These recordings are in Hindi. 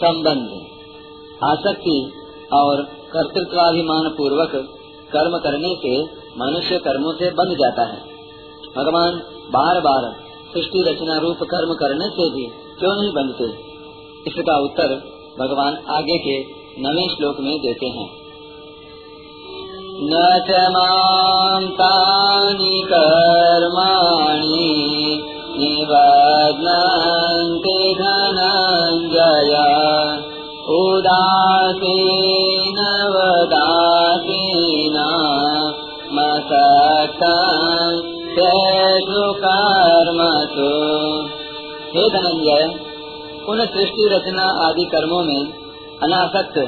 संबंध। आसक्ति और कर्तृत्वाभिमान पूर्वक कर्म करने से मनुष्य कर्मों से बंध जाता है। भगवान बार बार सृष्टि रचना रूप कर्म करने से भी क्यों नहीं बनते इसका उत्तर भगवान आगे के नवे श्लोक में देते हैं। न हे धनंजय, उन सृष्टि रचना आदि कर्मों में अनासक्त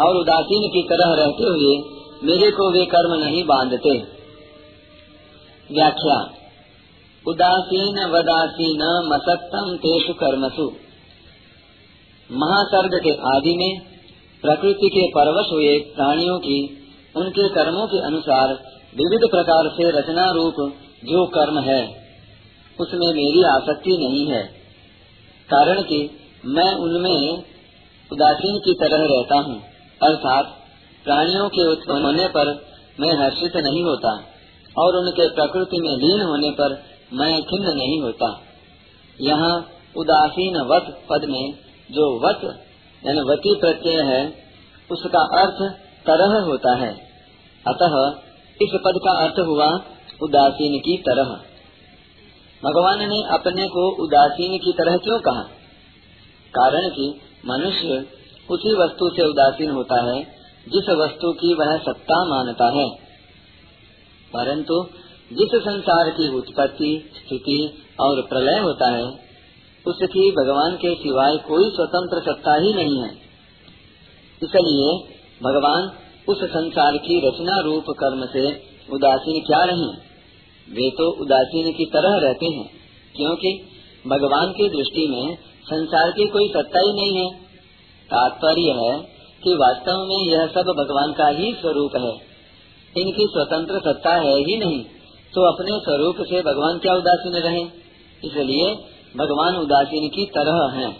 और उदासीन की तरह रहते हुए मेरे को वे कर्म नहीं बांधते। व्याख्या, उदासीन वदासीन मसक्तम तेषु कर्मसु। महासर्ग के आदि में प्रकृति के परवश हुए प्राणियों की, उनके कर्मों के अनुसार विविध प्रकार से रचना रूप जो कर्म है, उसमें मेरी आसक्ति नहीं है। कारण कि मैं उनमें उदासीन की तरह रहता हूँ, अर्थात प्राणियों के उत्पन्न होने पर मैं हर्षित नहीं होता और उनके प्रकृति में लीन होने पर मैं खिन्न नहीं होता। यहाँ उदासीन वत पद में जो वत, यानी वती प्रत्यय है उसका अर्थ तरह होता है। अतः इस पद का अर्थ हुआ उदासीन की तरह। भगवान ने अपने को उदासीन की तरह क्यों कहा? कारण कि मनुष्य उसी वस्तु से उदासीन होता है, जिस वस्तु की वह सत्ता मानता है। परंतु जिस संसार की उत्पत्ति, स्थिति और प्रलय होता है, उसकी भगवान के सिवाय कोई स्वतंत्र सत्ता ही नहीं है। इसलिए भगवान उस संसार की रचना रूप कर्म से उदासीन क्या रहे? वे तो उदासीन की तरह रहते हैं, क्योंकि भगवान की दृष्टि में संसार की कोई सत्ता ही नहीं है। तात्पर्य है कि वास्तव में यह सब भगवान का ही स्वरूप है। इनकी स्वतंत्र सत्ता है ही नहीं तो अपने स्वरूप से भगवान क्या उदासीन रहे? इसलिए भगवान उदासीन की तरह हैं।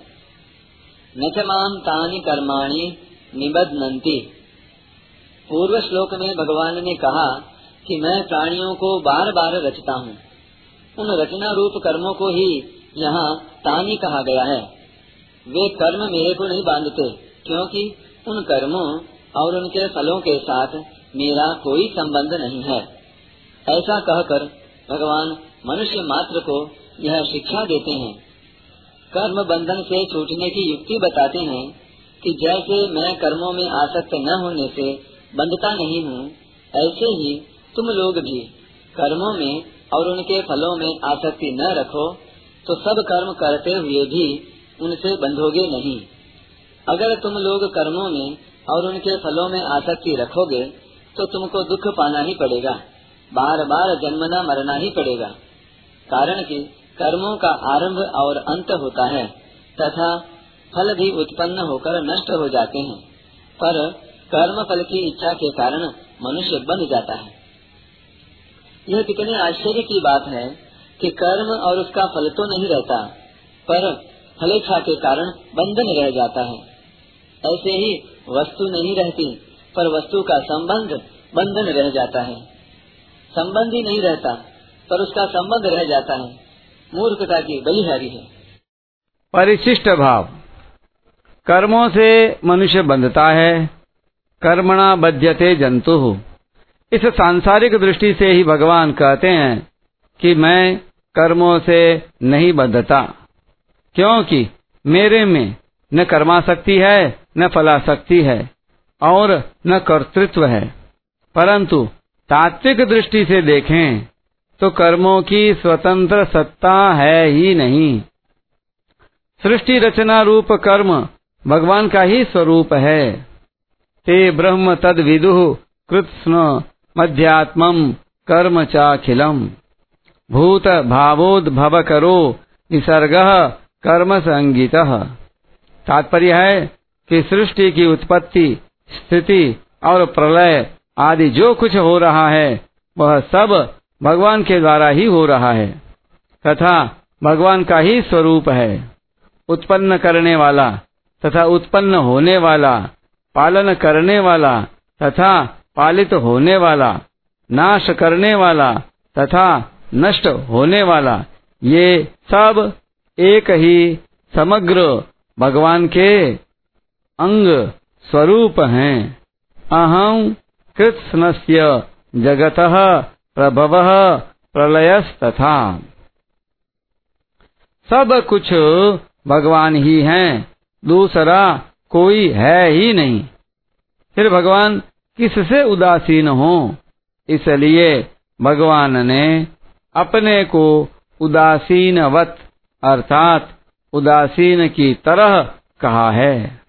नचमाम तानी कर्माणी निबदनती पूर्व श्लोक में भगवान ने कहा कि मैं प्राणियों को बार बार रचता हूँ। उन रचना रूप कर्मों को ही यहाँ तानी कहा गया है। वे कर्म मेरे को नहीं बांधते, क्योंकि उन कर्मों और उनके फलों के साथ मेरा कोई संबंध नहीं है। ऐसा कहकर भगवान मनुष्य मात्र को यह शिक्षा देते हैं। कर्म बंधन से छूटने की युक्ति बताते हैं कि जैसे मैं कर्मों में आसक्त न होने से बंधता नहीं हूँ, ऐसे ही तुम लोग भी कर्मों में और उनके फलों में आसक्ति न रखो तो सब कर्म करते हुए भी उनसे बंधोगे नहीं। अगर तुम लोग कर्मों में और उनके फलों में आसक्ति रखोगे तो तुमको दुख पाना ही पड़ेगा बार बार जन्मना मरना ही पड़ेगा। कारण कि कर्मों का आरंभ और अंत होता है, तथा फल भी उत्पन्न होकर नष्ट हो जाते हैं, पर कर्म फल की इच्छा के कारण मनुष्य बन जाता है। यह कितने आश्चर्य की बात है कि कर्म और उसका फल तो नहीं रहता, पर फलेच्छा के कारण बंधन रह जाता है। ऐसे ही वस्तु नहीं रहती, पर वस्तु का संबंध बंधन रह जाता है। संबंध ही नहीं रहता, पर उसका संबंध रह जाता है। मूर्खता की बलिहारी है। परिशिष्ट भाव। कर्मों से मनुष्य बंधता है, कर्मणा बध्यते जंतु। इस सांसारिक दृष्टि से ही भगवान कहते हैं कि मैं कर्मों से नहीं बंधता, क्योंकि मेरे में न कर्माशक्ति है, न फलाशक्ति है, और न कर्तृत्व है। परंतु तात्विक दृष्टि से देखें तो कर्मों की स्वतंत्र सत्ता है ही नहीं। सृष्टि रचना रूप कर्म भगवान का ही स्वरूप है। ते ब्रह्म तद विदु कृत्स्न मध्यात्म कर्म चाखिलम। भूत भावोद्भव करो निसर्ग कर्म संगीत तात्पर्य है कि सृष्टि की उत्पत्ति, स्थिति और प्रलय आदि जो कुछ हो रहा है, वह सब भगवान के द्वारा ही हो रहा है। तथा भगवान का ही स्वरूप है। उत्पन्न करने वाला तथा उत्पन्न होने वाला, पालन करने वाला, तथा पालित होने वाला, नाश करने वाला, तथा नष्ट होने वाला, ये सब एक ही समग्र भगवान के अंग स्वरूप हैं। अहम कृत्स्नस्य जगत प्रभव प्रलयस्तथा। सब कुछ भगवान ही हैं। दूसरा कोई है ही नहीं। फिर भगवान किससे उदासीन हो? इसलिए भगवान ने अपने को उदासीनवत, अर्थात उदासीन की तरह कहा है।